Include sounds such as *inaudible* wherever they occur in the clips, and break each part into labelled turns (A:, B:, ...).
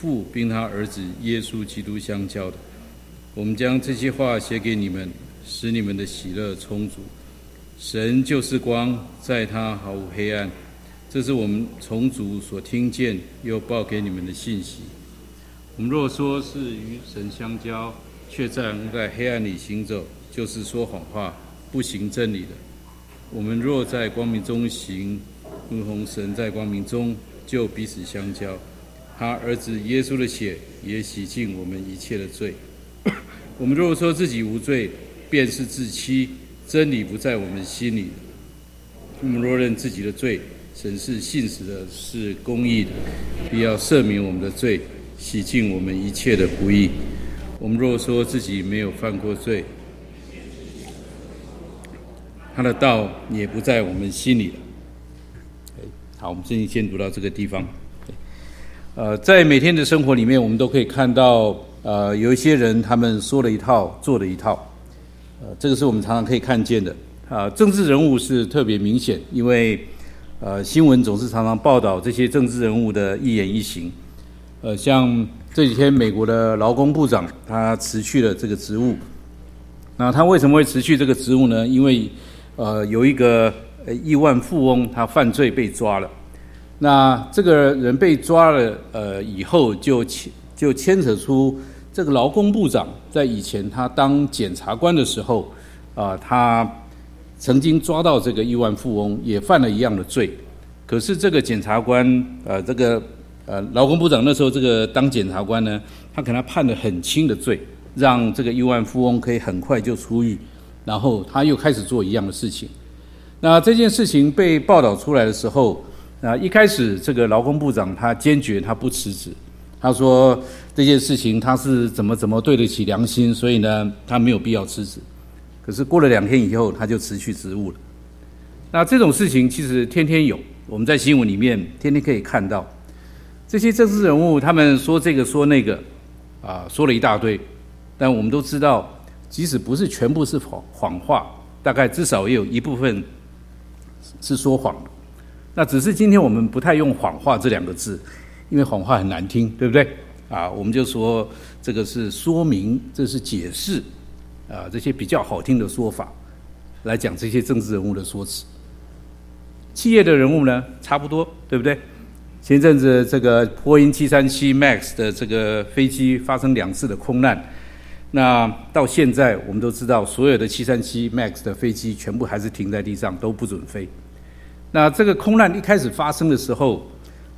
A: 父并他儿子耶稣基督相交的。我们将这些话写给你们，使你们的喜乐充足。神就是光，在他毫无黑暗。这是我们从主所听见又报给你们的信息。我们若说是与神相交，却在在黑暗里行走，就是说谎话，不行真理的。我们若在光明中行，如同神在光明中，就彼此相交。他儿子耶稣的血也洗净我们一切的罪。*coughs* 我们若说自己无罪，便是自欺，真理不在我们心里。我们若认自己的罪，神是信实的，是公义的，必要赦免我们的罪，洗净我们一切的不义。我们若说自己没有犯过罪，他的道也不在我们心里。好，我们今天先读到这个地方。呃，在每天的生活里面，我们都可以看到，呃，有一些人他们说了一套，做了一套，呃，这个是我们常常可以看见的。啊、政治人物是特别明显，因为呃，新闻总是常常报道这些政治人物的一言一行。呃，像这几天美国的劳工部长他辞去了这个职务，那他为什么会辞去这个职务呢？因为呃，有一个亿万富翁他犯罪被抓了。那这个人被抓了，呃，以后就牵就牵扯出这个劳工部长在以前他当检察官的时候，啊、呃，他曾经抓到这个亿万富翁也犯了一样的罪，可是这个检察官，呃，这个呃劳工部长那时候这个当检察官呢，他给他判了很轻的罪，让这个亿万富翁可以很快就出狱，然后他又开始做一样的事情。那这件事情被报道出来的时候，啊，一开始这个劳工部长他坚决他不辞职，他说这件事情他是怎么怎么对得起良心，所以呢他没有必要辞职。可是过了两天以后，他就辞去职务了。那这种事情其实天天有，我们在新闻里面天天可以看到这些政治人物他们说这个说那个，啊，说了一大堆，但我们都知道，即使不是全部是谎谎话，大概至少也有一部分是说谎的。那只是今天我们不太用“谎话”这两个字，因为谎话很难听，对不对？啊，我们就说这个是说明，这是解释，啊，这些比较好听的说法来讲这些政治人物的说辞。企业的人物呢，差不多，对不对？前阵子这个波音七三七 MAX 的这个飞机发生两次的空难，那到现在我们都知道，所有的七三七 MAX 的飞机全部还是停在地上，都不准飞。那这个空难一开始发生的时候，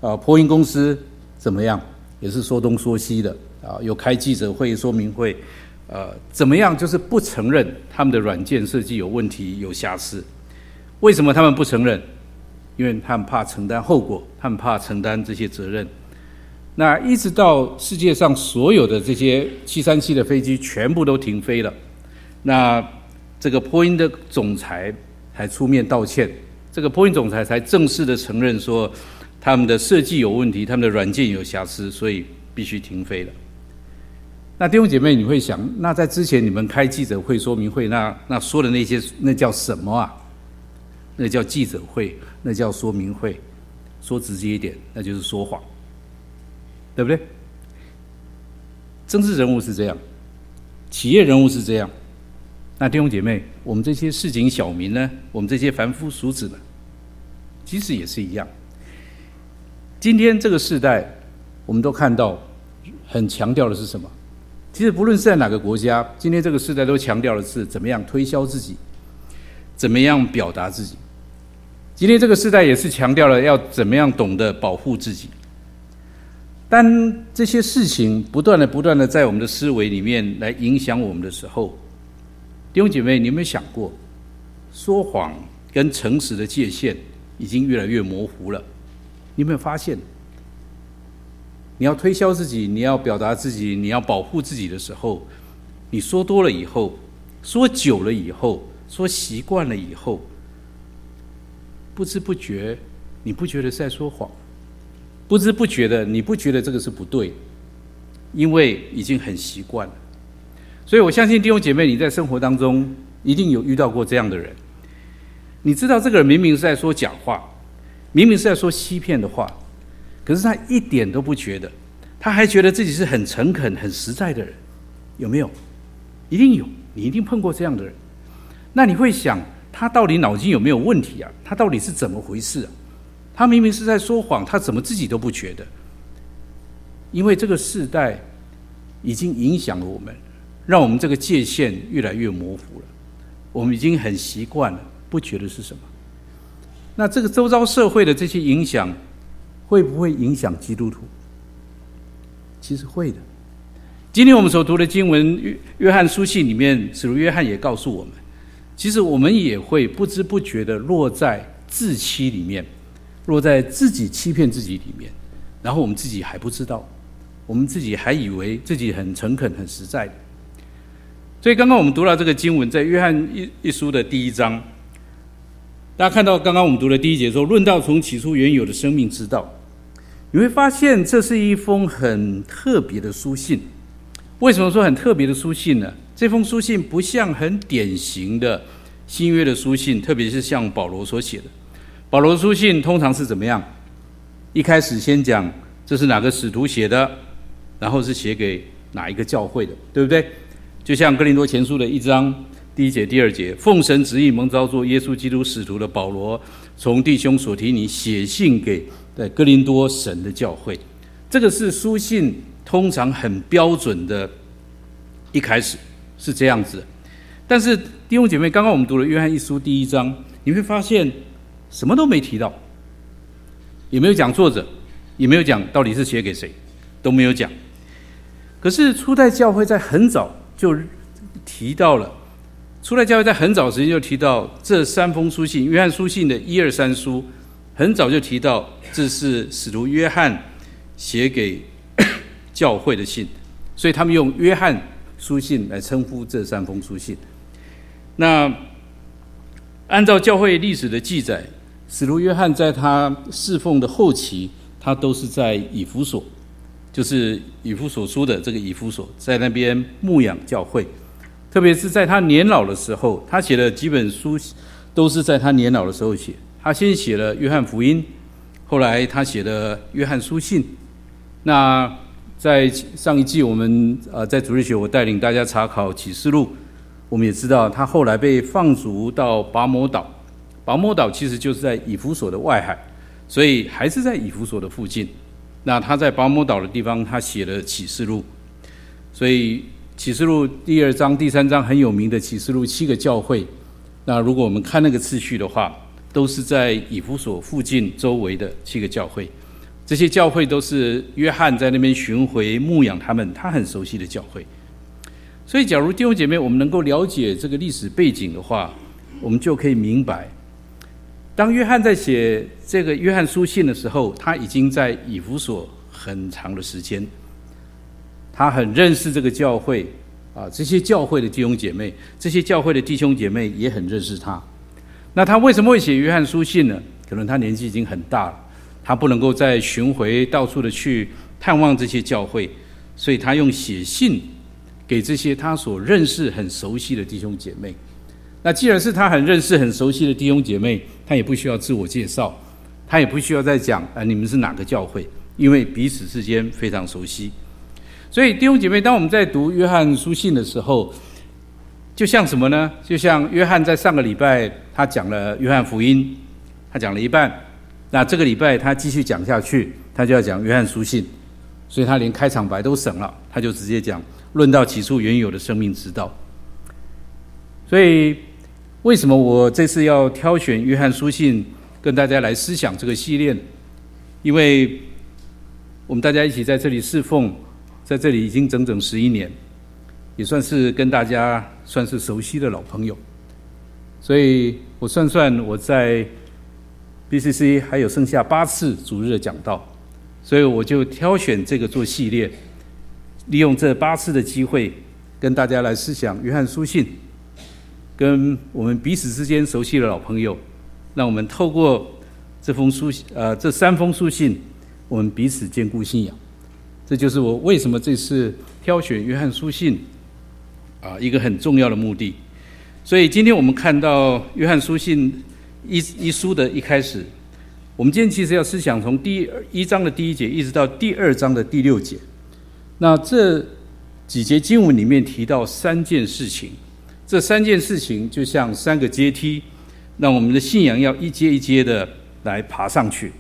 A: 啊，波音公司怎么样？也是说东说西的啊，有开记者会、说明会，呃，怎么样？就是不承认他们的软件设计有问题、有瑕疵。为什么他们不承认？因为他们怕承担后果，他们怕承担这些责任。那一直到世界上所有的这些七三七的飞机全部都停飞了，那这个波音的总裁还出面道歉。这个波音总裁才正式的承认说，他们的设计有问题，他们的软件有瑕疵，所以必须停飞了。那弟兄姐妹，你会想，那在之前你们开记者会、说明会，那那说的那些，那叫什么啊？那叫记者会，那叫说明会。说直接一点，那就是说谎，对不对？政治人物是这样，企业人物是这样。那弟兄姐妹，我们这些市井小民呢？我们这些凡夫俗子呢？其实也是一样。今天这个时代，我们都看到很强调的是什么？其实不论是在哪个国家，今天这个时代都强调的是怎么样推销自己，怎么样表达自己。今天这个时代也是强调了要怎么样懂得保护自己。当这些事情不断的、不断的在我们的思维里面来影响我们的时候，弟兄姐妹，你有没有想过，说谎跟诚实的界限已经越来越模糊了？你有没有发现，你要推销自己，你要表达自己，你要保护自己的时候，你说多了以后，说久了以后，说习惯了以后，不知不觉，你不觉得在说谎？不知不觉的，你不觉得这个是不对？因为已经很习惯了。所以我相信弟兄姐妹，你在生活当中一定有遇到过这样的人。你知道这个人明明是在说假话，明明是在说欺骗的话，可是他一点都不觉得，他还觉得自己是很诚恳、很实在的人，有没有？一定有，你一定碰过这样的人。那你会想，他到底脑筋有没有问题啊？他到底是怎么回事啊？他明明是在说谎，他怎么自己都不觉得？因为这个世代已经影响了我们，让我们这个界限越来越模糊了。我们已经很习惯了，不觉得是什么。那这个周遭社会的这些影响，会不会影响基督徒？其实会的。今天我们所读的经文《约约翰书信》里面，使徒约翰也告诉我们，其实我们也会不知不觉地落在自欺里面，落在自己欺骗自己里面，然后我们自己还不知道。我们自己还以为自己很诚恳、很实在，所以刚刚我们读到这个经文，在约翰一一书的第一章，大家看到刚刚我们读的第一节说：“论到从起初原有的生命之道。”你会发现这是一封很特别的书信。为什么说很特别的书信呢？这封书信不像很典型的新约的书信，特别是像保罗所写的。保罗书信通常是怎么样？一开始先讲这是哪个使徒写的。然后是写给哪一个教会的，对不对？就像哥林多前书的一章第一节、第二节，奉神旨意蒙召做耶稣基督使徒的保罗，从弟兄所提尼写信给在哥林多神的教会。这个是书信通常很标准的，一开始是这样子。但是弟兄姐妹，刚刚我们读了约翰一书第一章，你会发现什么都没提到，也没有讲作者，也没有讲到底是写给谁，都没有讲。可是初代教会在很早就提到了，初代教会在很早时间就提到这三封书信，约翰书信的一二三书，很早就提到这是使徒约翰写给 *coughs* 教会的信，所以他们用约翰书信来称呼这三封书信。那按照教会历史的记载，使徒约翰在他侍奉的后期，他都是在以弗所。就是以弗所书的这个以弗所，在那边牧养教会，特别是在他年老的时候，他写了几本书，都是在他年老的时候写。他先写了约翰福音，后来他写了约翰书信。那在上一季我们呃在主日学，我带领大家查考启示录，我们也知道他后来被放逐到拔摩岛，拔摩岛其实就是在以弗所的外海，所以还是在以弗所的附近。那他在拔摩岛的地方，他写了启示录，所以启示录第二章、第三章很有名的启示录七个教会。那如果我们看那个次序的话，都是在以弗所附近周围的七个教会。这些教会都是约翰在那边巡回牧养他们，他很熟悉的教会。所以，假如弟兄姐妹我们能够了解这个历史背景的话，我们就可以明白。当约翰在写这个约翰书信的时候，他已经在以弗所很长的时间，他很认识这个教会啊，这些教会的弟兄姐妹，这些教会的弟兄姐妹也很认识他。那他为什么会写约翰书信呢？可能他年纪已经很大了，他不能够再巡回到处的去探望这些教会，所以他用写信给这些他所认识、很熟悉的弟兄姐妹。那既然是他很认识、很熟悉的弟兄姐妹，他也不需要自我介绍，他也不需要再讲啊，你们是哪个教会？因为彼此之间非常熟悉。所以弟兄姐妹，当我们在读约翰书信的时候，就像什么呢？就像约翰在上个礼拜他讲了约翰福音，他讲了一半，那这个礼拜他继续讲下去，他就要讲约翰书信，所以他连开场白都省了，他就直接讲论到起初原有的生命之道。所以。为什么我这次要挑选约翰书信跟大家来思想这个系列？因为我们大家一起在这里侍奉，在这里已经整整十一年，也算是跟大家算是熟悉的老朋友。所以我算算我在 BCC 还有剩下八次主日的讲道，所以我就挑选这个做系列，利用这八次的机会跟大家来思想约翰书信。跟我们彼此之间熟悉的老朋友，让我们透过这封书信，呃，这三封书信，我们彼此坚固信仰。这就是我为什么这次挑选约翰书信啊，一个很重要的目的。所以今天我们看到约翰书信一一书的一开始，我们今天其实要思想从第一章的第一节一直到第二章的第六节。那这几节经文里面提到三件事情，这三件事情就像三个阶梯，让我们的信仰要一阶一阶的来爬上去。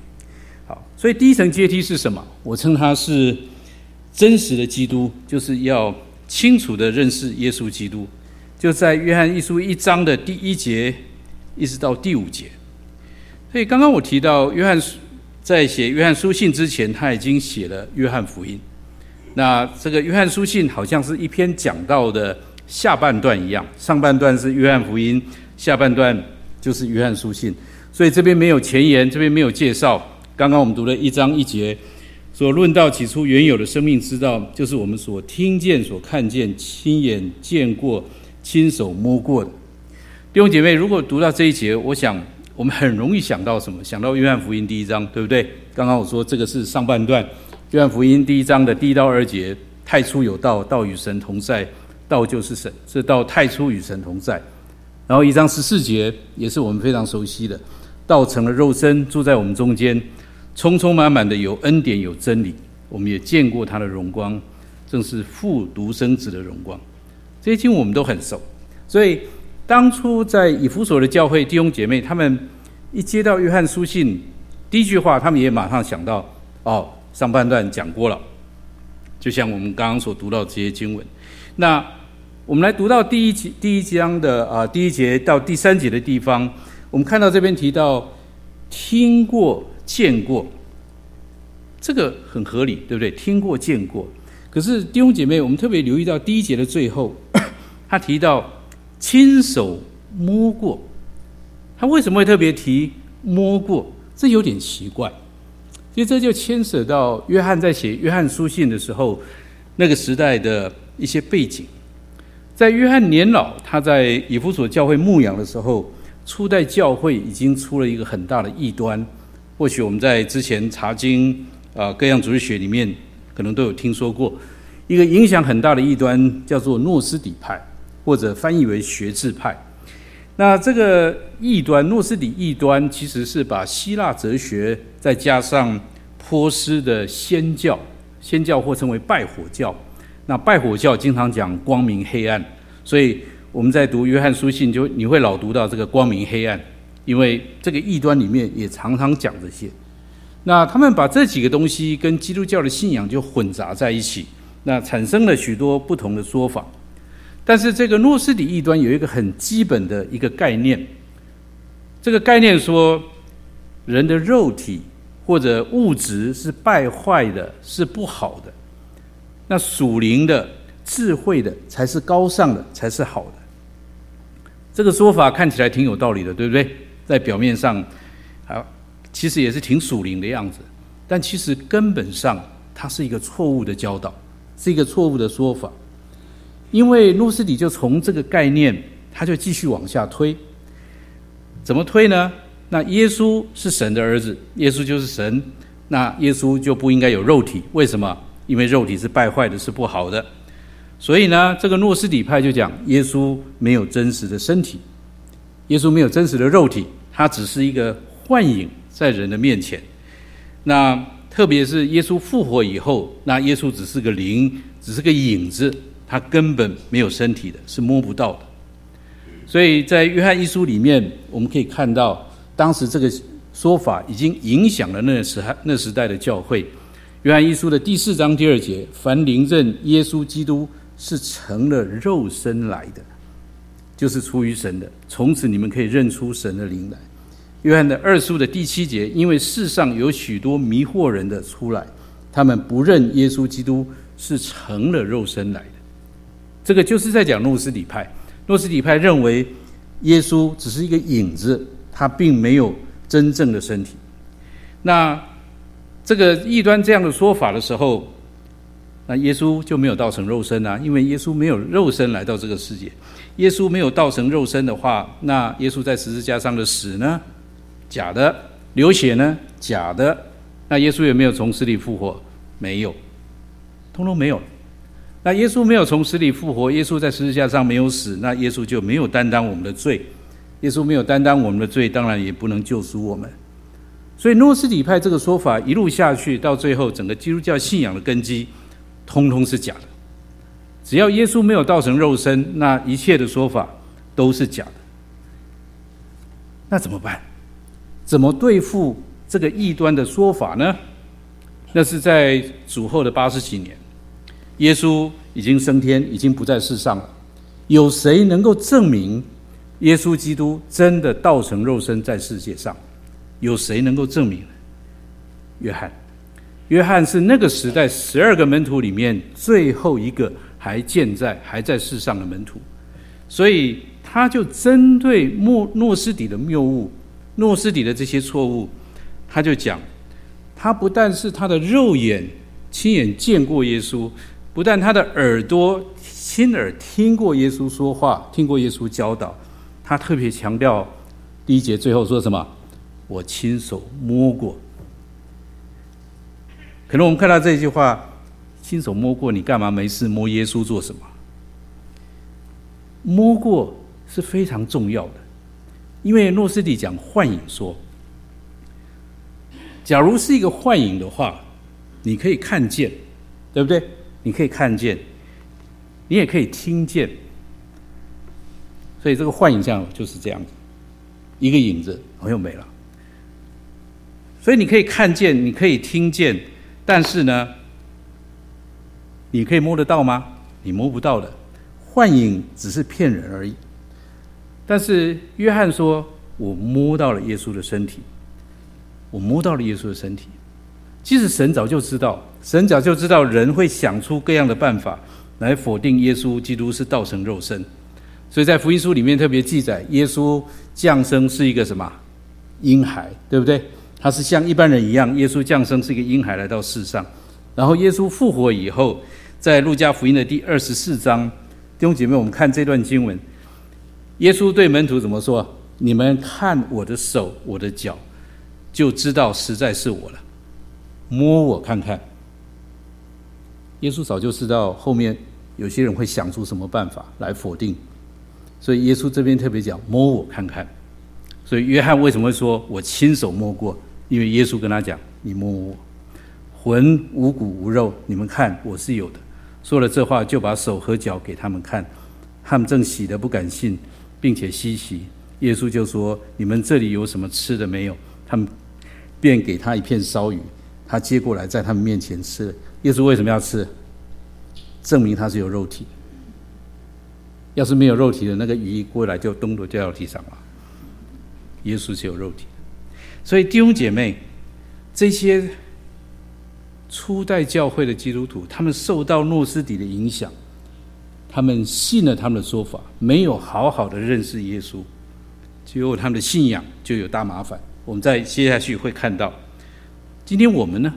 A: 好，所以第一层阶梯是什么？我称它是真实的基督，就是要清楚的认识耶稣基督。就在约翰一书一章的第一节一直到第五节。所以刚刚我提到，约翰在写约翰书信之前，他已经写了约翰福音。那这个约翰书信好像是一篇讲到的下半段一样，上半段是约翰福音，下半段就是约翰书信。所以这边没有前言，这边没有介绍。刚刚我们读了一章一节，所论到起初原有的生命之道，就是我们所听见、所看见、亲眼见过、亲手摸过的。弟兄姐妹，如果读到这一节，我想我们很容易想到什么？想到约翰福音第一章，对不对？刚刚我说这个是上半段。约翰福音第一章的第一到二节，太初有道，道与神同在，道就是神，这道太初与神同在。然后一章十四节也是我们非常熟悉的，道成了肉身，住在我们中间，充充满满的有恩典有真理。我们也见过他的荣光，正是父独生子的荣光。这些经我们都很熟，所以当初在以弗所的教会弟兄姐妹，他们一接到约翰书信，第一句话，他们也马上想到哦。上半段讲过了，就像我们刚刚所读到这些经文。那我们来读到第一节第一章的啊第一节到第三节的地方，我们看到这边提到听过见过，这个很合理，对不对？听过见过。可是弟兄姐妹，我们特别留意到第一节的最后，*coughs* 他提到亲手摸过，他为什么会特别提摸过？这有点奇怪。其实这就牵扯到约翰在写约翰书信的时候，那个时代的一些背景。在约翰年老，他在以弗所教会牧养的时候，初代教会已经出了一个很大的异端。或许我们在之前查经啊各样主日学里面，可能都有听说过一个影响很大的异端，叫做诺斯底派，或者翻译为学制派。那这个异端，诺斯底异端，其实是把希腊哲学再加上波斯的先教，先教或称为拜火教。那拜火教经常讲光明黑暗，所以我们在读约翰书信，就你会老读到这个光明黑暗，因为这个异端里面也常常讲这些。那他们把这几个东西跟基督教的信仰就混杂在一起，那产生了许多不同的说法。但是这个诺斯底异端有一个很基本的一个概念，这个概念说，人的肉体或者物质是败坏的，是不好的，那属灵的、智慧的才是高尚的，才是好的。这个说法看起来挺有道理的，对不对？在表面上，啊，其实也是挺属灵的样子，但其实根本上它是一个错误的教导，是一个错误的说法。因为诺斯底就从这个概念，他就继续往下推。怎么推呢？那耶稣是神的儿子，耶稣就是神，那耶稣就不应该有肉体。为什么？因为肉体是败坏的，是不好的。所以呢，这个诺斯底派就讲耶稣没有真实的身体，耶稣没有真实的肉体，他只是一个幻影在人的面前。那特别是耶稣复活以后，那耶稣只是个灵，只是个影子。他根本没有身体的，是摸不到的。所以在约翰一书里面，我们可以看到，当时这个说法已经影响了那时那时代的教会。约翰一书的第四章第二节：凡灵认耶稣基督是成了肉身来的，就是出于神的。从此你们可以认出神的灵来。约翰的二书的第七节：因为世上有许多迷惑人的出来，他们不认耶稣基督是成了肉身来的。这个就是在讲诺斯底派。诺斯底派认为耶稣只是一个影子，他并没有真正的身体。那这个异端这样的说法的时候，那耶稣就没有道成肉身啊，因为耶稣没有肉身来到这个世界。耶稣没有道成肉身的话，那耶稣在十字架上的死呢？假的。流血呢？假的。那耶稣有没有从死里复活？没有，通通没有。那耶稣没有从死里复活，耶稣在十字架上没有死，那耶稣就没有担当我们的罪。耶稣没有担当我们的罪，当然也不能救赎我们。所以诺斯底派这个说法一路下去，到最后整个基督教信仰的根基通通是假的。只要耶稣没有道成肉身，那一切的说法都是假的。那怎么办？怎么对付这个异端的说法呢？那是在主后的八十几年，耶稣已经升天，已经不在世上了。有谁能够证明耶稣基督真的道成肉身在世界上？有谁能够证明？约翰，约翰是那个时代十二个门徒里面最后一个还健在、还在世上的门徒，所以他就针对诺诺斯底的谬误、诺斯底的这些错误，他就讲。他不但是他的肉眼亲眼见过耶稣，不但他的耳朵亲耳听过耶稣说话，听过耶稣教导，他特别强调第一节最后说什么？我亲手摸过。可能我们看到这句话，亲手摸过，你干嘛没事摸耶稣做什么？摸过是非常重要的，因为诺斯底讲幻影说。假如是一个幻影的话，你可以看见，对不对？你可以看见，你也可以听见。所以这个幻影像就是这样子，一个影子，然后又没了。所以你可以看见，你可以听见，但是呢，你可以摸得到吗？你摸不到的，幻影只是骗人而已。但是约翰说：“我摸到了耶稣的身体。”我摸到了耶稣的身体，其实神早就知道，神早就知道人会想出各样的办法来否定耶稣基督是道成肉身，所以在福音书里面特别记载，耶稣降生是一个什么婴孩，对不对？他是像一般人一样，耶稣降生是一个婴孩来到世上，然后耶稣复活以后，在路加福音的第二十四章，弟兄姐妹，我们看这段经文，耶稣对门徒怎么说？你们看我的手，我的脚。就知道实在是我了，摸我看看。耶稣早就知道后面有些人会想出什么办法来否定，所以耶稣这边特别讲摸我看看。所以约翰为什么会说我亲手摸过？因为耶稣跟他讲：“你摸摸我，魂无骨无肉，你们看我是有的。”说了这话，就把手和脚给他们看，他们正喜得不敢信，并且稀奇。耶稣就说：“你们这里有什么吃的没有？”他们。便给他一片烧鱼，他接过来，在他们面前吃。耶稣为什么要吃？证明他是有肉体。要是没有肉体的，那个鱼一过来就咚的掉到地上了。耶稣是有肉体，所以弟兄姐妹，这些初代教会的基督徒，他们受到诺斯底的影响，他们信了他们的说法，没有好好的认识耶稣，结果他们的信仰就有大麻烦。我们再接下去会看到，今天我们呢？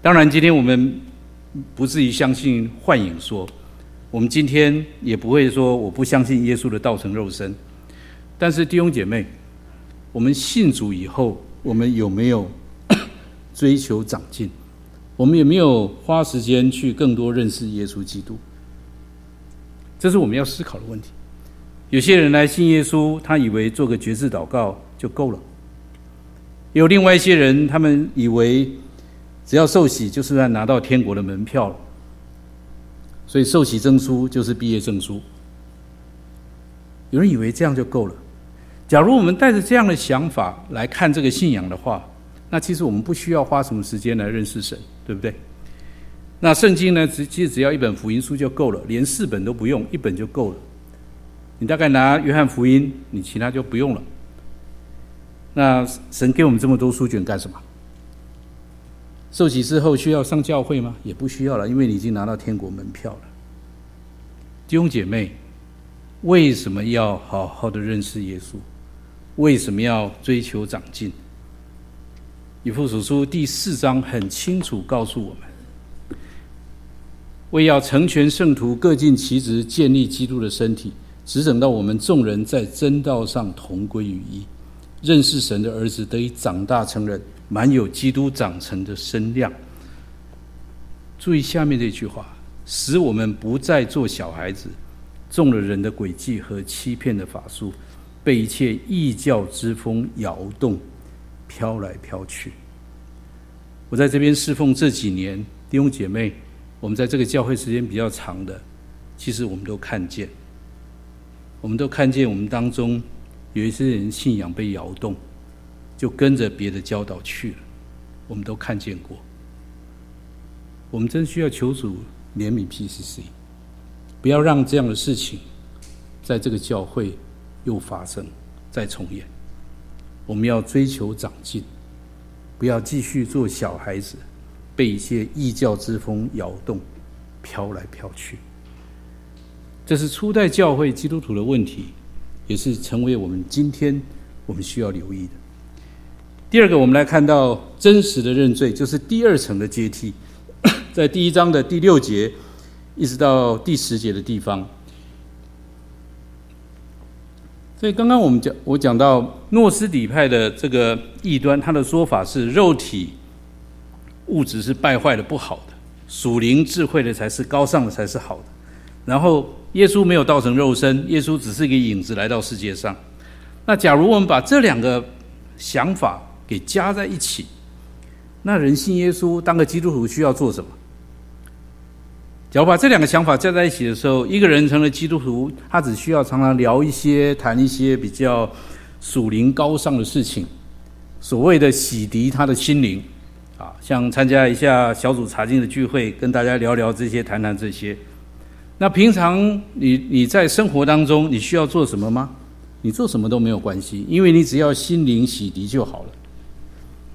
A: 当然，今天我们不至于相信幻影说，我们今天也不会说我不相信耶稣的道成肉身。但是弟兄姐妹，我们信主以后，我们有没有 *coughs* 追求长进？我们有没有花时间去更多认识耶稣基督？这是我们要思考的问题。有些人来信耶稣，他以为做个决志祷告。就够了。有另外一些人，他们以为只要受洗就是在拿到天国的门票了，所以受洗证书就是毕业证书。有人以为这样就够了。假如我们带着这样的想法来看这个信仰的话，那其实我们不需要花什么时间来认识神，对不对？那圣经呢？只其实只要一本福音书就够了，连四本都不用，一本就够了。你大概拿约翰福音，你其他就不用了。那神给我们这么多书卷干什么？受洗之后需要上教会吗？也不需要了，因为你已经拿到天国门票了。弟兄姐妹，为什么要好好的认识耶稣？为什么要追求长进？以弗所书第四章很清楚告诉我们：为要成全圣徒，各尽其职，建立基督的身体，只等到我们众人在真道上同归于一。认识神的儿子得以长大成人，满有基督长成的身量。注意下面这句话，使我们不再做小孩子，中了人的诡计和欺骗的法术，被一切异教之风摇动，飘来飘去。我在这边侍奉这几年，弟兄姐妹，我们在这个教会时间比较长的，其实我们都看见，我们都看见我们当中有一些人信仰被摇动，就跟着别的教导去了，我们都看见过。我们真需要求主怜悯 PCC，不要让这样的事情在这个教会又发生、再重演。我们要追求长进，不要继续做小孩子，被一些异教之风摇动、飘来飘去。这是初代教会基督徒的问题，也是成为我们今天我们需要留意的。第二个，我们来看到真实的认罪，就是第二层的阶梯。*coughs* 在第一章的第六节，一直到第十节的地方，所以刚刚我们讲，我讲到诺斯底派的这个异端，他的说法是肉体物质是败坏的、不好的，属灵智慧的才是高尚的，才是好的。然后耶稣没有道成肉身，耶稣只是一个影子来到世界上。那假如我们把这两个想法给加在一起，那人信耶稣当个基督徒需要做什么？假如把这两个想法加在一起的时候，一个人成了基督徒，他只需要常常聊一些、谈一些比较属灵高尚的事情，所谓的洗涤他的心灵，啊，像参加一下小组查经的聚会，跟大家聊聊这些、谈谈这些。那平常你你在生活当中，你需要做什么吗？你做什么都没有关系，因为你只要心灵洗涤就好了。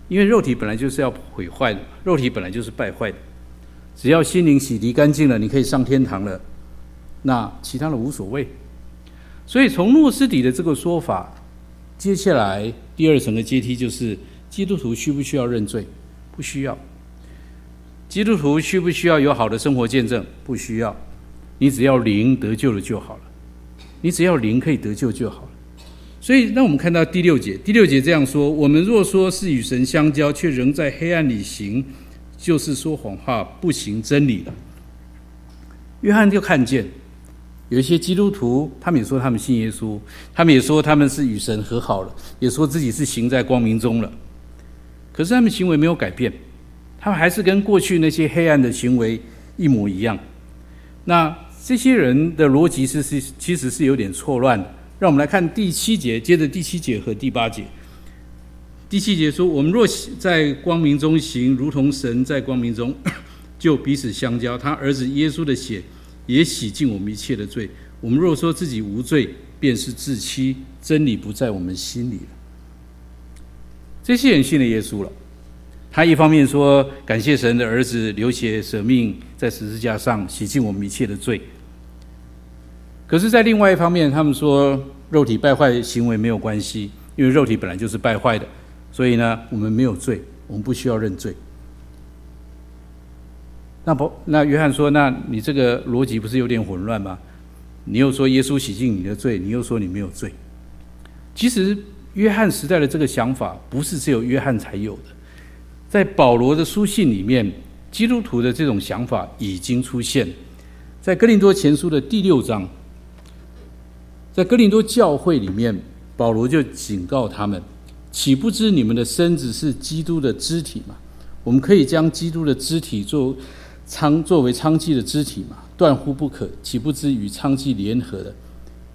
A: 因为肉体本来就是要毁坏的，肉体本来就是败坏的。只要心灵洗涤干净了，你可以上天堂了，那其他的无所谓。所以从诺斯底的这个说法，接下来第二层的阶梯就是：基督徒需不需要认罪？不需要。基督徒需不需要有好的生活见证？不需要。你只要灵得救了就好了。你只要灵可以得救就好了。所以，让我们看到第六节，第六节这样说：我们若说是与神相交，却仍在黑暗里行。就是说谎话，不行真理了。约翰就看见有一些基督徒，他们也说他们信耶稣，他们也说他们是与神和好了，也说自己是行在光明中了。可是他们行为没有改变，他们还是跟过去那些黑暗的行为一模一样。那这些人的逻辑是是其实是有点错乱的。让我们来看第七节，接着第七节和第八节。第七节说：“我们若在光明中行，如同神在光明中，*coughs* 就彼此相交。他儿子耶稣的血也洗净我们一切的罪。我们若说自己无罪，便是自欺，真理不在我们心里了。”这些人信了耶稣了。他一方面说感谢神的儿子流血舍命在十字架上洗净我们一切的罪，可是，在另外一方面，他们说肉体败坏行为没有关系，因为肉体本来就是败坏的。所以呢，我们没有罪，我们不需要认罪。那不，那约翰说：“那你这个逻辑不是有点混乱吗？你又说耶稣洗净你的罪，你又说你没有罪。其实约翰时代的这个想法不是只有约翰才有的，在保罗的书信里面，基督徒的这种想法已经出现，在哥林多前书的第六章，在哥林多教会里面，保罗就警告他们。”岂不知你们的身子是基督的肢体吗？我们可以将基督的肢体做娼作为娼妓的肢体吗？断乎不可！岂不知与娼妓联合的，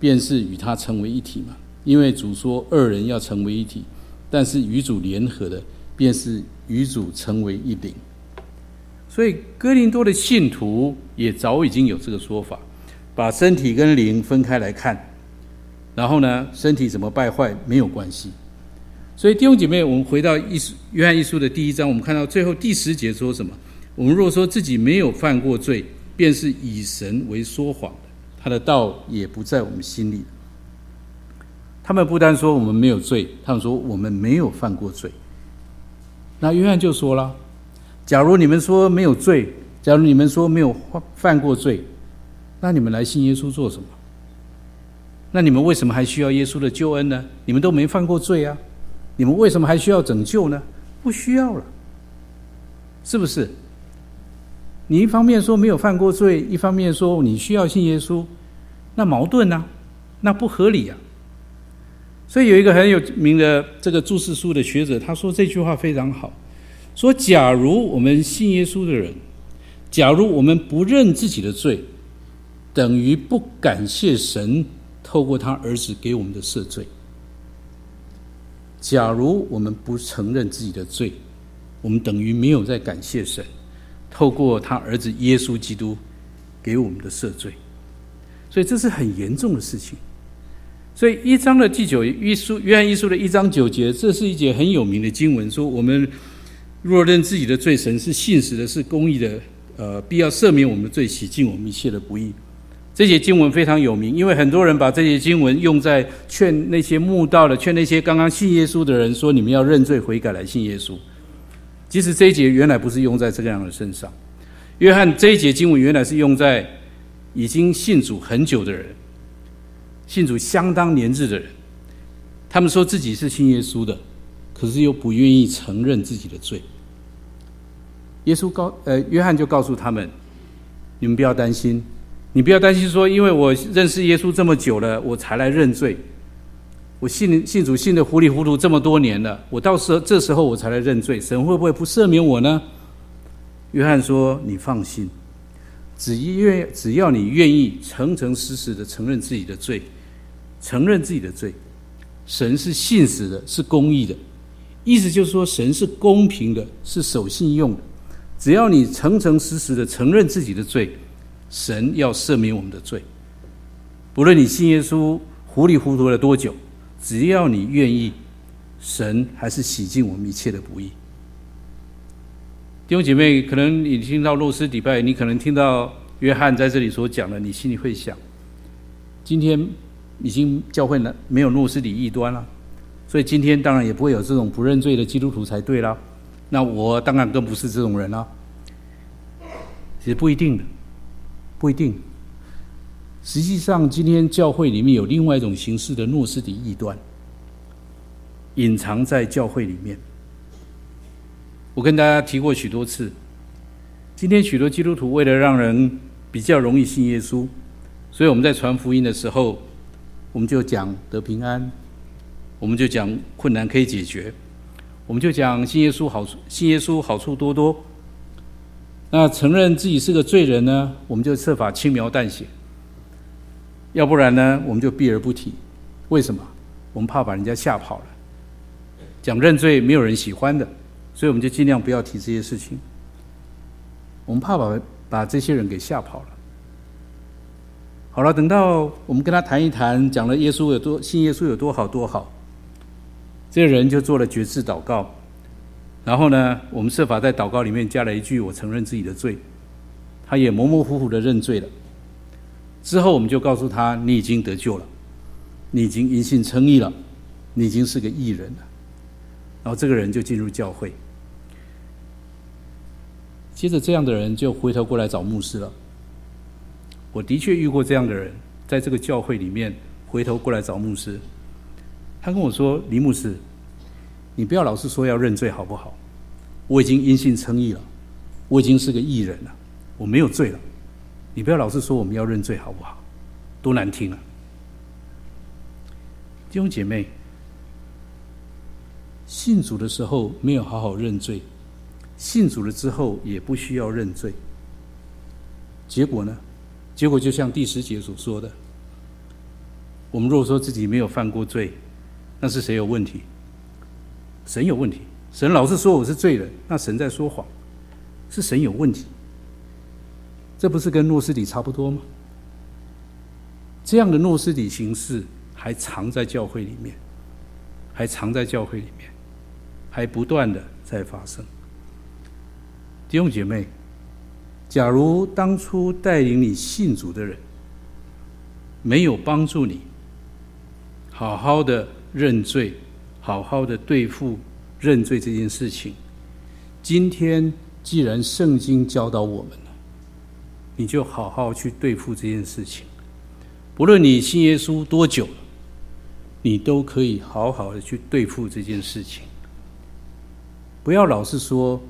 A: 便是与他成为一体吗？因为主说二人要成为一体，但是与主联合的，便是与主成为一灵。所以哥林多的信徒也早已经有这个说法，把身体跟灵分开来看。然后呢，身体怎么败坏没有关系。所以弟兄姐妹，我们回到一书约翰一书的第一章，我们看到最后第十节说什么？我们若说自己没有犯过罪，便是以神为说谎的，他的道也不在我们心里。他们不单说我们没有罪，他们说我们没有犯过罪。那约翰就说了：假如你们说没有罪，假如你们说没有犯过罪，那你们来信耶稣做什么？那你们为什么还需要耶稣的救恩呢？你们都没犯过罪啊！你们为什么还需要拯救呢？不需要了，是不是？你一方面说没有犯过罪，一方面说你需要信耶稣，那矛盾呢？那不合理啊！所以有一个很有名的这个注释书的学者，他说这句话非常好，说：假如我们信耶稣的人，假如我们不认自己的罪，等于不感谢神透过他儿子给我们的赦罪。假如我们不承认自己的罪，我们等于没有在感谢神透过他儿子耶稣基督给我们的赦罪。所以这是很严重的事情。所以一章的第九一书，约翰一书的一章九节，这是一节很有名的经文，说我们若认自己的罪，神是信实的，是公义的，呃，必要赦免我们的罪，洗净我们一切的不义。这节经文非常有名，因为很多人把这节经文用在劝那些慕道的、劝那些刚刚信耶稣的人，说你们要认罪悔改来信耶稣。其实这一节原来不是用在这个样的身上。约翰这一节经文原来是用在已经信主很久的人，信主相当年日的人，他们说自己是信耶稣的，可是又不愿意承认自己的罪。耶稣告呃，约翰就告诉他们：你们不要担心。你不要担心，说因为我认识耶稣这么久了，我才来认罪。我信信主信的糊里糊涂这么多年了，我到时候这时候我才来认罪，神会不会不赦免我呢？约翰说：“你放心，只愿只要你愿意诚诚实实的承认自己的罪，承认自己的罪，神是信实的，是公义的。意思就是说，神是公平的，是守信用的。只要你诚诚实实的承认自己的罪。”神要赦免我们的罪，不论你信耶稣糊里糊涂了多久，只要你愿意，神还是洗净我们一切的不义。弟兄姐妹，可能你听到诺斯底拜，你可能听到约翰在这里所讲的，你心里会想：今天已经教会了没有诺斯底异端了，所以今天当然也不会有这种不认罪的基督徒才对啦。那我当然更不是这种人啦。其实不一定的。不一定。实际上，今天教会里面有另外一种形式的诺斯底异端，隐藏在教会里面。我跟大家提过许多次，今天许多基督徒为了让人比较容易信耶稣，所以我们在传福音的时候，我们就讲得平安，我们就讲困难可以解决，我们就讲信耶稣好处，信耶稣好处多多。那承认自己是个罪人呢，我们就设法轻描淡写；要不然呢，我们就避而不提。为什么？我们怕把人家吓跑了。讲认罪，没有人喜欢的，所以我们就尽量不要提这些事情。我们怕把把这些人给吓跑了。好了，等到我们跟他谈一谈，讲了耶稣有多信耶稣有多好多好，这个人就做了决志祷告。然后呢，我们设法在祷告里面加了一句：“我承认自己的罪。”他也模模糊糊的认罪了。之后我们就告诉他：“你已经得救了，你已经因信称义了，你已经是个义人了。”然后这个人就进入教会。接着这样的人就回头过来找牧师了。我的确遇过这样的人，在这个教会里面回头过来找牧师。他跟我说：“李牧师。”你不要老是说要认罪好不好？我已经因信称义了，我已经是个义人了，我没有罪了。你不要老是说我们要认罪好不好？多难听啊！弟兄姐妹，信主的时候没有好好认罪，信主了之后也不需要认罪。结果呢？结果就像第十节所说的：我们若说自己没有犯过罪，那是谁有问题？神有问题，神老是说我是罪人，那神在说谎，是神有问题，这不是跟诺斯底差不多吗？这样的诺斯底形式还藏在教会里面，还藏在教会里面，还不断的在发生。弟兄姐妹，假如当初带领你信主的人没有帮助你好好的认罪，好好的对付认罪这件事情。今天既然圣经教导我们了，你就好好去对付这件事情。不论你信耶稣多久了，你都可以好好的去对付这件事情。不要老是说，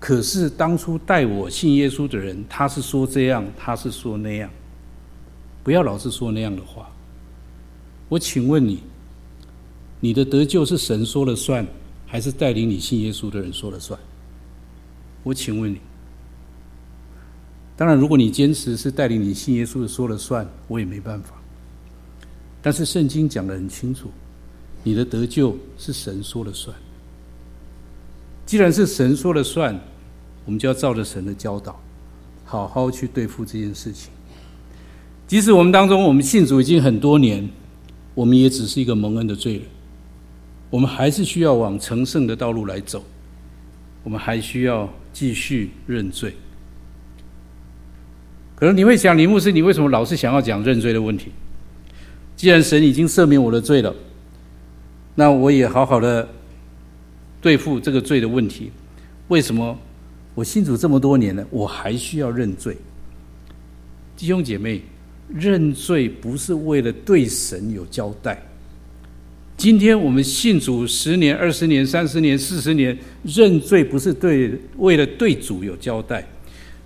A: 可是当初带我信耶稣的人，他是说这样，他是说那样。不要老是说那样的话。我请问你。你的得救是神说了算，还是带领你信耶稣的人说了算？我请问你，当然，如果你坚持是带领你信耶稣的说了算，我也没办法。但是圣经讲得很清楚，你的得救是神说了算。既然是神说了算，我们就要照着神的教导，好好去对付这件事情。即使我们当中我们信主已经很多年，我们也只是一个蒙恩的罪人，我们还是需要往成圣的道路来走，我们还需要继续认罪。可能你会想，李牧师，你为什么老是想要讲认罪的问题？既然神已经赦免我的罪了，那我也好好的对付这个罪的问题。为什么我信主这么多年了，我还需要认罪？弟兄姐妹，认罪不是为了对神有交代。今天我们信主十年、二十年、三十年、四十年，认罪不是对为了对主有交代。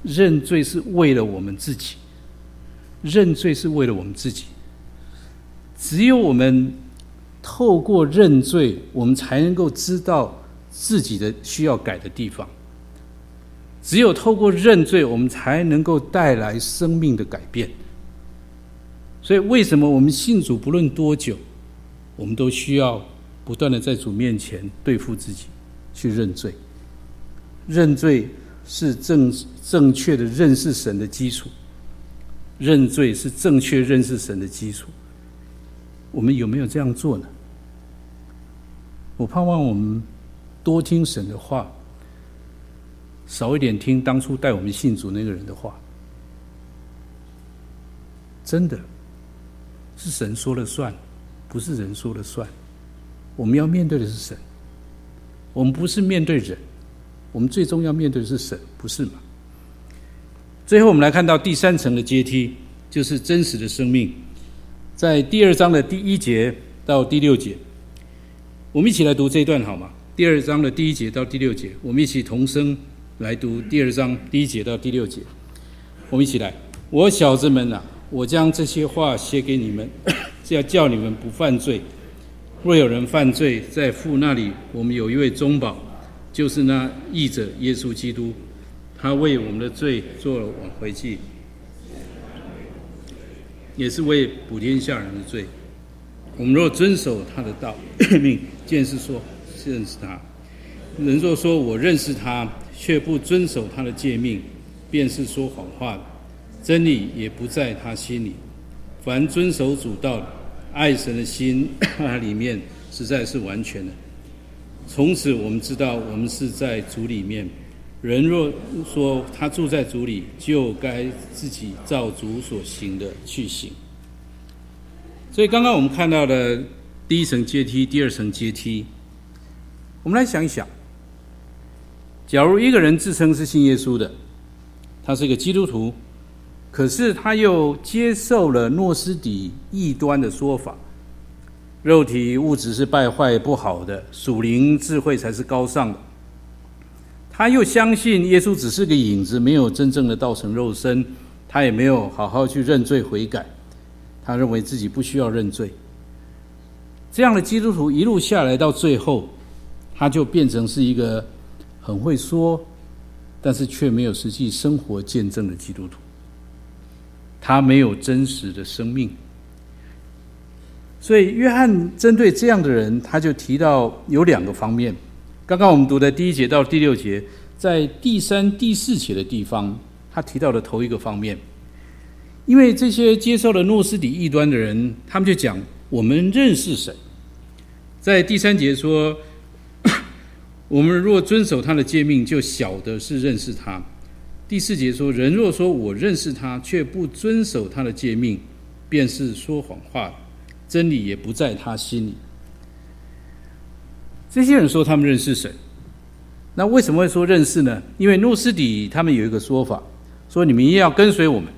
A: 认罪是为了我们自己，认罪是为了我们自己。只有我们透过认罪，我们才能够知道自己的需要改的地方。只有透过认罪，我们才能够带来生命的改变。所以，为什么我们信主不论多久，我们都需要不断的在主面前对付自己，去认罪，认罪。是正正确的认识神的基础，认罪是正确认识神的基础。我们有没有这样做呢？我盼望我们多听神的话，少一点听当初带我们信主那个人的话。真的，是神说了算，不是人说了算。我们要面对的是神，我们不是面对人。我们最终要面对的是神，不是吗？最后，我们来看到第三层的阶梯，就是真实的生命，在第二章的第一节到第六节，我们一起来读这一段好吗？第二章的第一节到第六节，我们一起同声来读第二章第一节到第六节。我们一起来，我小子们呐、啊，我将这些话写给你们，是要叫你们不犯罪。若有人犯罪，在父那里，我们有一位中保。就是那义者耶稣基督，他为我们的罪做了挽回祭，也是为补天下人的罪。我们若遵守他的道命，见是说认识他；人若说我认识他，却不遵守他的诫命，便是说谎话的。真理也不在他心里。凡遵守主道，爱神的心，*coughs* 里面实在是完全的。从此，我们知道我们是在主里面。人若说他住在主里，就该自己照主所行的去行。所以，刚刚我们看到的第一层阶梯、第二层阶梯，我们来想一想：假如一个人自称是信耶稣的，他是一个基督徒，可是他又接受了诺斯底异端的说法。肉体物质是败坏不好的，属灵智慧才是高尚的。他又相信耶稣只是个影子，没有真正的道成肉身，他也没有好好去认罪悔改。他认为自己不需要认罪。这样的基督徒一路下来到最后，他就变成是一个很会说，但是却没有实际生活见证的基督徒。他没有真实的生命。所以，约翰针对这样的人，他就提到有两个方面。刚刚我们读的第一节到第六节，在第三、第四节的地方，他提到的头一个方面，因为这些接受了诺斯底异端的人，他们就讲我们认识神。在第三节说，*coughs* 我们若遵守他的诫命，就晓得是认识他。第四节说，人若说我认识他，却不遵守他的诫命，便是说谎话。真理也不在他心里。这些人说他们认识神，那为什么会说认识呢？因为诺斯底他们有一个说法，说你们一定要跟随我们，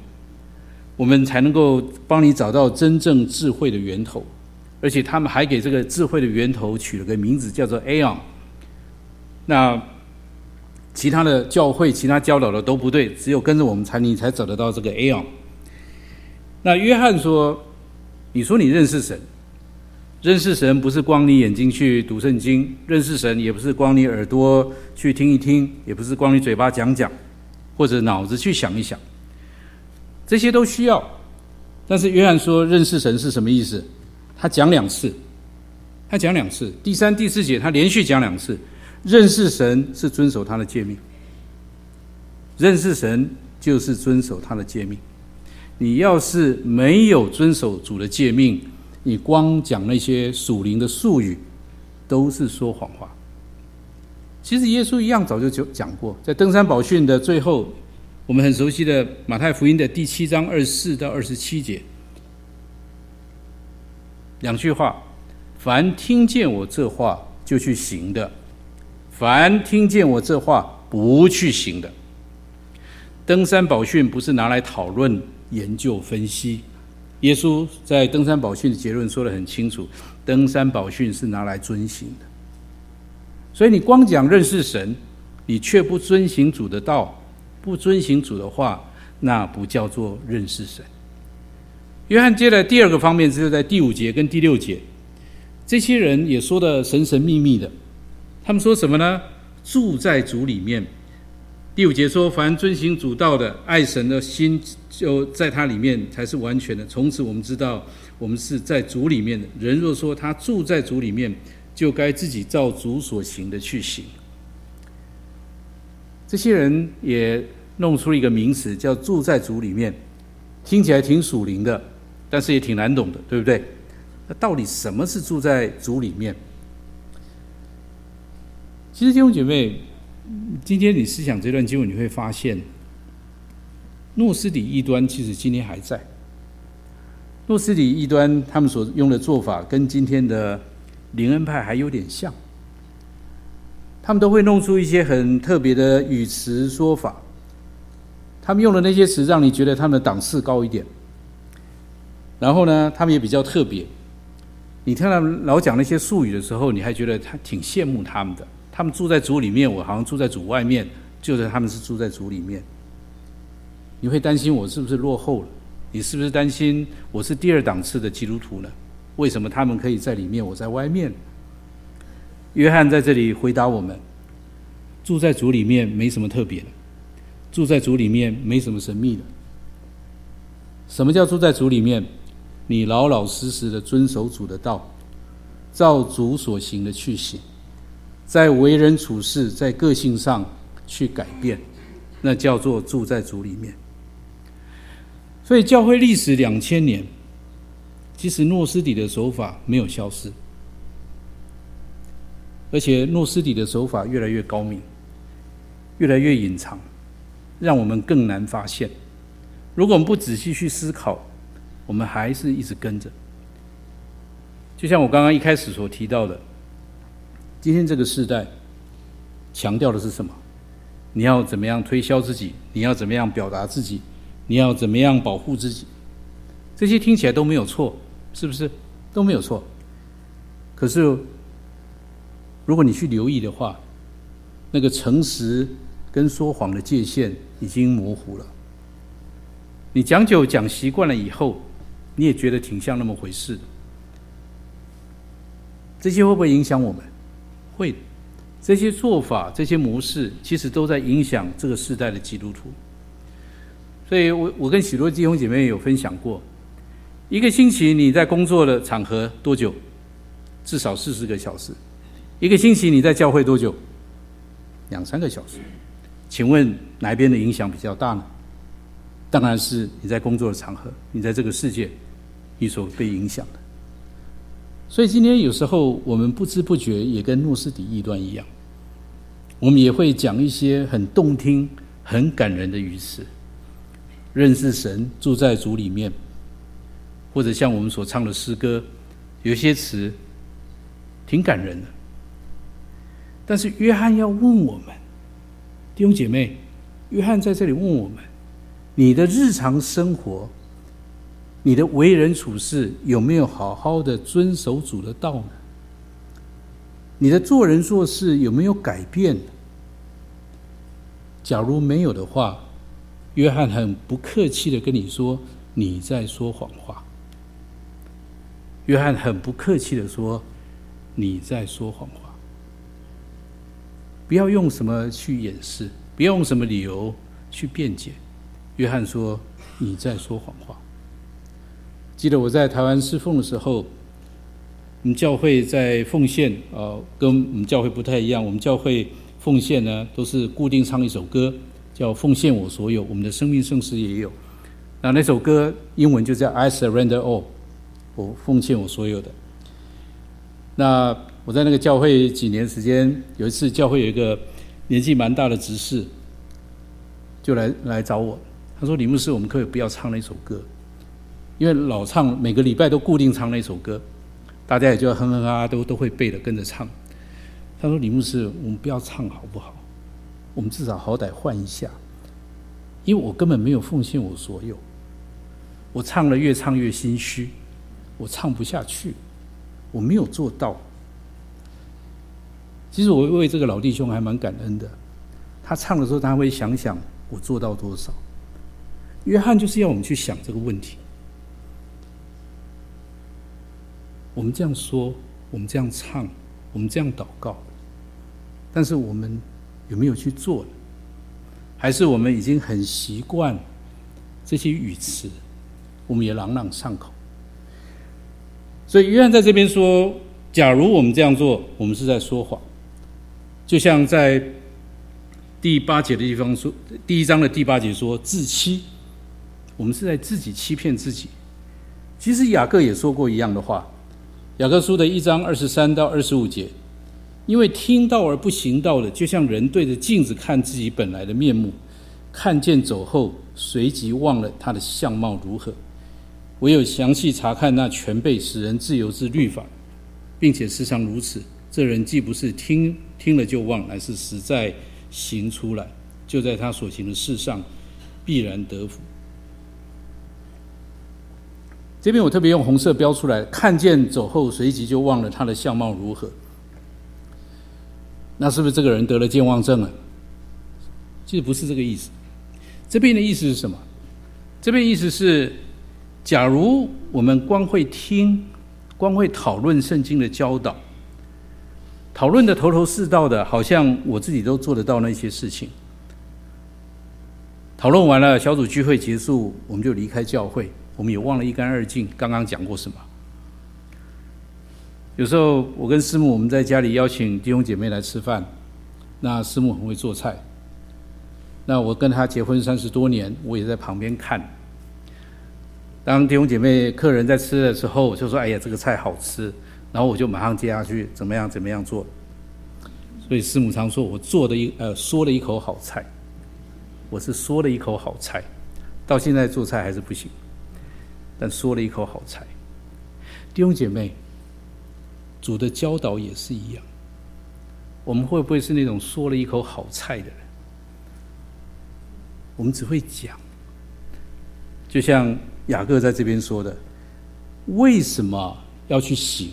A: 我们才能够帮你找到真正智慧的源头。而且他们还给这个智慧的源头取了个名字，叫做 Aeon。那其他的教会、其他教导的都不对，只有跟着我们才你才找得到这个 A 哦。那约翰说。你说你认识神，认识神不是光你眼睛去读圣经，认识神也不是光你耳朵去听一听，也不是光你嘴巴讲讲，或者脑子去想一想。这些都需要。但是约翰说认识神是什么意思？他讲两次，他讲两次，第三、第四节他连续讲两次。认识神是遵守他的诫命，认识神就是遵守他的诫命。你要是没有遵守主的诫命，你光讲那些属灵的术语，都是说谎话。其实耶稣一样早就讲过，在登山宝训的最后，我们很熟悉的马太福音的第七章二十四到二十七节，两句话：凡听见我这话就去行的。凡听见我这话不去行的，登山宝训不是拿来讨论、研究、分析。耶稣在登山宝训的结论说得很清楚：登山宝训是拿来遵行的。所以你光讲认识神，你却不遵行主的道，不遵行主的话，那不叫做认识神。约翰接的第二个方面，就是在第五节跟第六节，这些人也说的神神秘秘的。他们说什么呢？住在主里面。第五节说：“凡遵行主道的，爱神的心就在他里面，才是完全的。从此我们知道，我们是在主里面的。人若说他住在主里面，就该自己照主所行的去行。”这些人也弄出了一个名词，叫“住在主里面”，听起来挺属灵的，但是也挺难懂的，对不对？那到底什么是住在主里面？其实弟兄姐妹，今天你思想这段经文，你会发现，诺斯底异端其实今天还在。诺斯底异端他们所用的做法，跟今天的灵恩派还有点像。他们都会弄出一些很特别的语词说法，他们用的那些词，让你觉得他们的档次高一点。然后呢，他们也比较特别。你听他们老讲那些术语的时候，你还觉得他挺羡慕他们的。他们住在主里面，我好像住在主外面。就是他们是住在主里面，你会担心我是不是落后了？你是不是担心我是第二档次的基督徒呢？为什么他们可以在里面，我在外面？约翰在这里回答我们：住在主里面没什么特别的，住在主里面没什么神秘的。什么叫住在主里面？你老老实实的遵守主的道，照主所行的去行。在为人处事，在个性上去改变，那叫做住在主里面。所以教会历史两千年，其实诺斯底的手法没有消失，而且诺斯底的手法越来越高明，越来越隐藏，让我们更难发现。如果我们不仔细去思考，我们还是一直跟着。就像我刚刚一开始所提到的。今天这个时代强调的是什么？你要怎么样推销自己？你要怎么样表达自己？你要怎么样保护自己？这些听起来都没有错，是不是？都没有错。可是，如果你去留意的话，那个诚实跟说谎的界限已经模糊了。你讲久讲习惯了以后，你也觉得挺像那么回事的。这些会不会影响我们？会，这些做法、这些模式，其实都在影响这个时代的基督徒。所以我我跟许多弟兄姐妹有分享过，一个星期你在工作的场合多久？至少四十个小时。一个星期你在教会多久？两三个小时。请问哪一边的影响比较大呢？当然是你在工作的场合，你在这个世界，你所被影响的。所以今天有时候我们不知不觉也跟诺斯底异端一样，我们也会讲一些很动听、很感人的语词，认识神，住在主里面，或者像我们所唱的诗歌，有些词挺感人的。但是约翰要问我们，弟兄姐妹，约翰在这里问我们：你的日常生活，你的为人处事有没有好好的遵守主的道呢？你的做人做事有没有改变？假如没有的话，约翰很不客气的跟你说，你在说谎话。约翰很不客气的说，你在说谎话。不要用什么去掩饰，不要用什么理由去辩解。约翰说：“你在说谎话。”记得我在台湾侍奉的时候，我们教会在奉献，呃，跟我们教会不太一样。我们教会奉献呢，都是固定唱一首歌，叫《奉献我所有》。我们的生命圣诗也有。那那首歌英文就叫《I Surrender All》，我奉献我所有的。那我在那个教会几年时间，有一次教会有一个年纪蛮大的执事，就来来找我。他说：“李牧师，我们可以不要唱那首歌，因为老唱，每个礼拜都固定唱那首歌，大家也就哼哼哈哈都都会背的跟着唱。”他说：“李牧师，我们不要唱好不好？我们至少好歹换一下，因为我根本没有奉献我所有，我唱了越唱越心虚，我唱不下去，我没有做到。其实我为这个老弟兄还蛮感恩的，他唱的时候他会想想我做到多少。”约翰就是要我们去想这个问题。我们这样说，我们这样唱，我们这样祷告，但是我们有没有去做呢？还是我们已经很习惯这些语词，我们也朗朗上口？所以约翰在这边说：假如我们这样做，我们是在说谎。就像在第八节的地方说，第一章的第八节说：自欺。我们是在自己欺骗自己。其实雅各也说过一样的话，雅各书的一章二十三到二十五节，因为听到而不行道的，就像人对着镜子看自己本来的面目，看见走后，随即忘了他的相貌如何。唯有详细查看那全备使人自由之律法，并且时常如此，这人既不是听听了就忘，乃是实在行出来，就在他所行的事上必然得福。这边我特别用红色标出来，看见走后，随即就忘了他的相貌如何。那是不是这个人得了健忘症了？其实不是这个意思。这边的意思是什么？这边意思是，假如我们光会听，光会讨论圣经的教导，讨论的头头是道的，好像我自己都做得到那些事情。讨论完了，小组聚会结束，我们就离开教会。我们也忘了一干二净。刚刚讲过什么？有时候我跟师母我们在家里邀请弟兄姐妹来吃饭，那师母很会做菜。那我跟她结婚三十多年，我也在旁边看。当弟兄姐妹客人在吃的时候，我就说：“哎呀，这个菜好吃。”然后我就马上接下去，怎么样怎么样做。所以师母常说我做的一呃说了一口好菜，我是说了一口好菜，到现在做菜还是不行。但说了一口好菜，弟兄姐妹，主的教导也是一样。我们会不会是那种说了一口好菜的人？我们只会讲，就像雅各在这边说的：为什么要去行？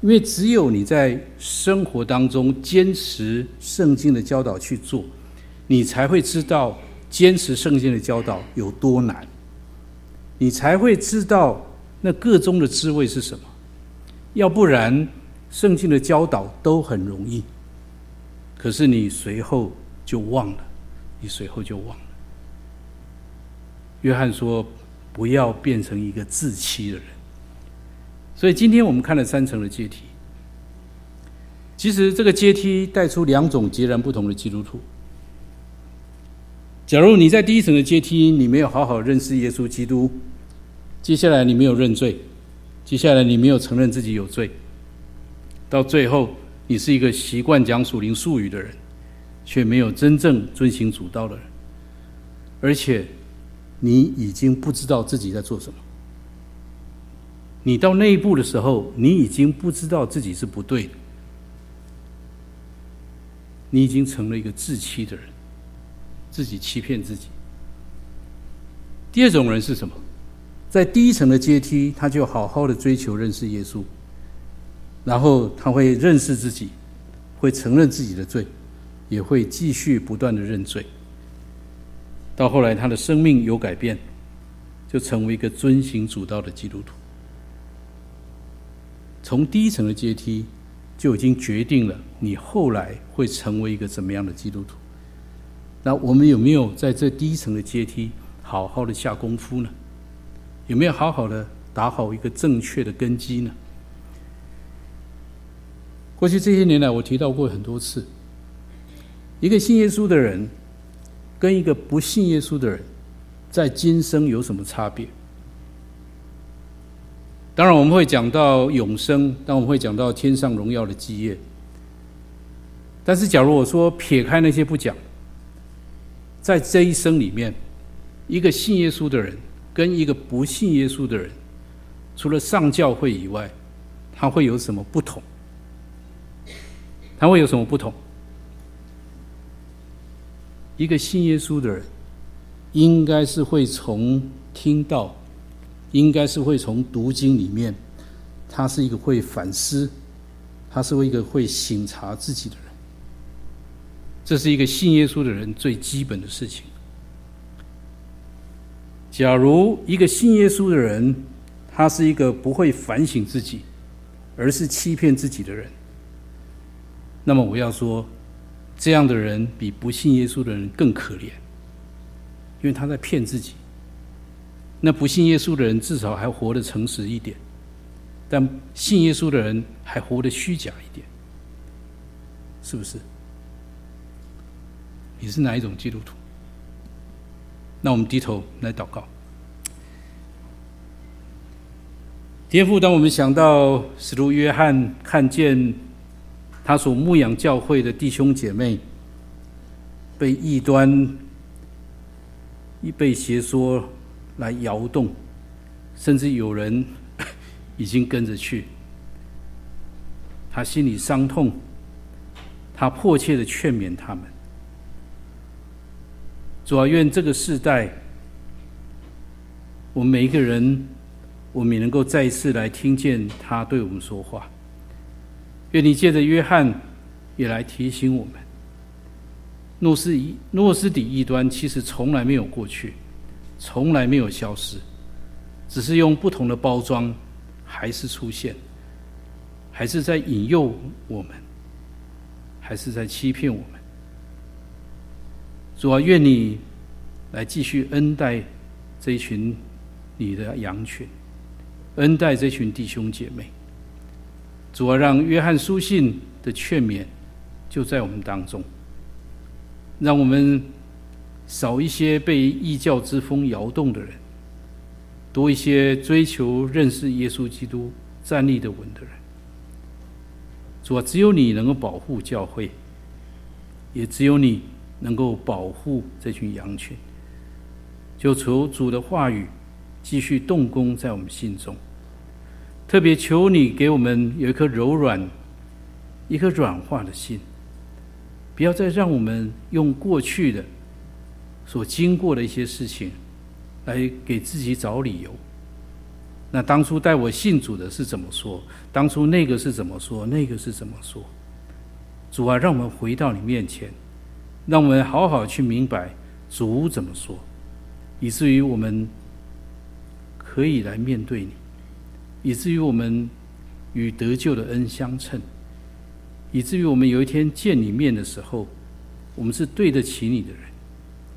A: 因为只有你在生活当中坚持圣经的教导去做，你才会知道坚持圣经的教导有多难。你才会知道那个中的滋味是什么，要不然圣经的教导都很容易，可是你随后就忘了，你随后就忘了。约翰说：“不要变成一个自欺的人。”所以今天我们看了三层的阶梯，其实这个阶梯带出两种截然不同的基督徒。假如你在第一层的阶梯，你没有好好认识耶稣基督。接下来你没有认罪，接下来你没有承认自己有罪，到最后你是一个习惯讲属灵术语的人，却没有真正遵行主道的人，而且你已经不知道自己在做什么。你到那一步的时候，你已经不知道自己是不对的，你已经成了一个自欺的人，自己欺骗自己。第二种人是什么？在第一层的阶梯，他就好好的追求认识耶稣，然后他会认识自己，会承认自己的罪，也会继续不断的认罪。到后来，他的生命有改变，就成为一个遵行主道的基督徒。从第一层的阶梯就已经决定了你后来会成为一个怎么样的基督徒。那我们有没有在这第一层的阶梯？好好的下功夫呢？有没有好好的打好一个正确的根基呢？过去这些年来，我提到过很多次，一个信耶稣的人跟一个不信耶稣的人，在今生有什么差别？当然，我们会讲到永生，当我们会讲到天上荣耀的基业。但是，假如我说撇开那些不讲，在这一生里面，一个信耶稣的人跟一个不信耶稣的人，除了上教会以外，他会有什么不同？他会有什么不同？一个信耶稣的人，应该是会从听到，应该是会从读经里面，他是一个会反思，他是一个会省察自己的人。这是一个信耶稣的人最基本的事情。假如一个信耶稣的人，他是一个不会反省自己，而是欺骗自己的人，那么我要说，这样的人比不信耶稣的人更可怜，因为他在骗自己。那不信耶稣的人至少还活得诚实一点，但信耶稣的人还活得虚假一点，是不是？你是哪一种基督徒？那我们低头来祷告。天父，当我们想到使徒约翰看见他所牧养教会的弟兄姐妹被异端、被邪说来摇动，甚至有人已经跟着去，他心里伤痛，他迫切的劝勉他们。主啊，愿这个世代，我们每一个人，我们也能够再一次来听见他对我们说话。愿你借着约翰，也来提醒我们：诺斯异诺斯底异端其实从来没有过去，从来没有消失，只是用不同的包装，还是出现，还是在引诱我们，还是在欺骗我们。主啊，愿你来继续恩待这一群你的羊群，恩待这群弟兄姐妹。主啊，让约翰书信的劝勉就在我们当中，让我们少一些被异教之风摇动的人，多一些追求认识耶稣基督、站立的稳的人。主啊，只有你能够保护教会，也只有你。能够保护这群羊群，就求主的话语继续动工在我们心中。特别求你给我们有一颗柔软、一颗软化的心，不要再让我们用过去的所经过的一些事情来给自己找理由。那当初带我信主的是怎么说？当初那个是怎么说？那个是怎么说？主啊，让我们回到你面前。让我们好好去明白主怎么说，以至于我们可以来面对你，以至于我们与得救的恩相称，以至于我们有一天见你面的时候，我们是对得起你的人，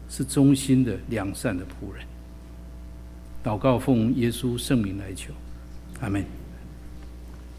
A: 是忠心的良善的仆人。祷告奉耶稣圣名来求，阿门。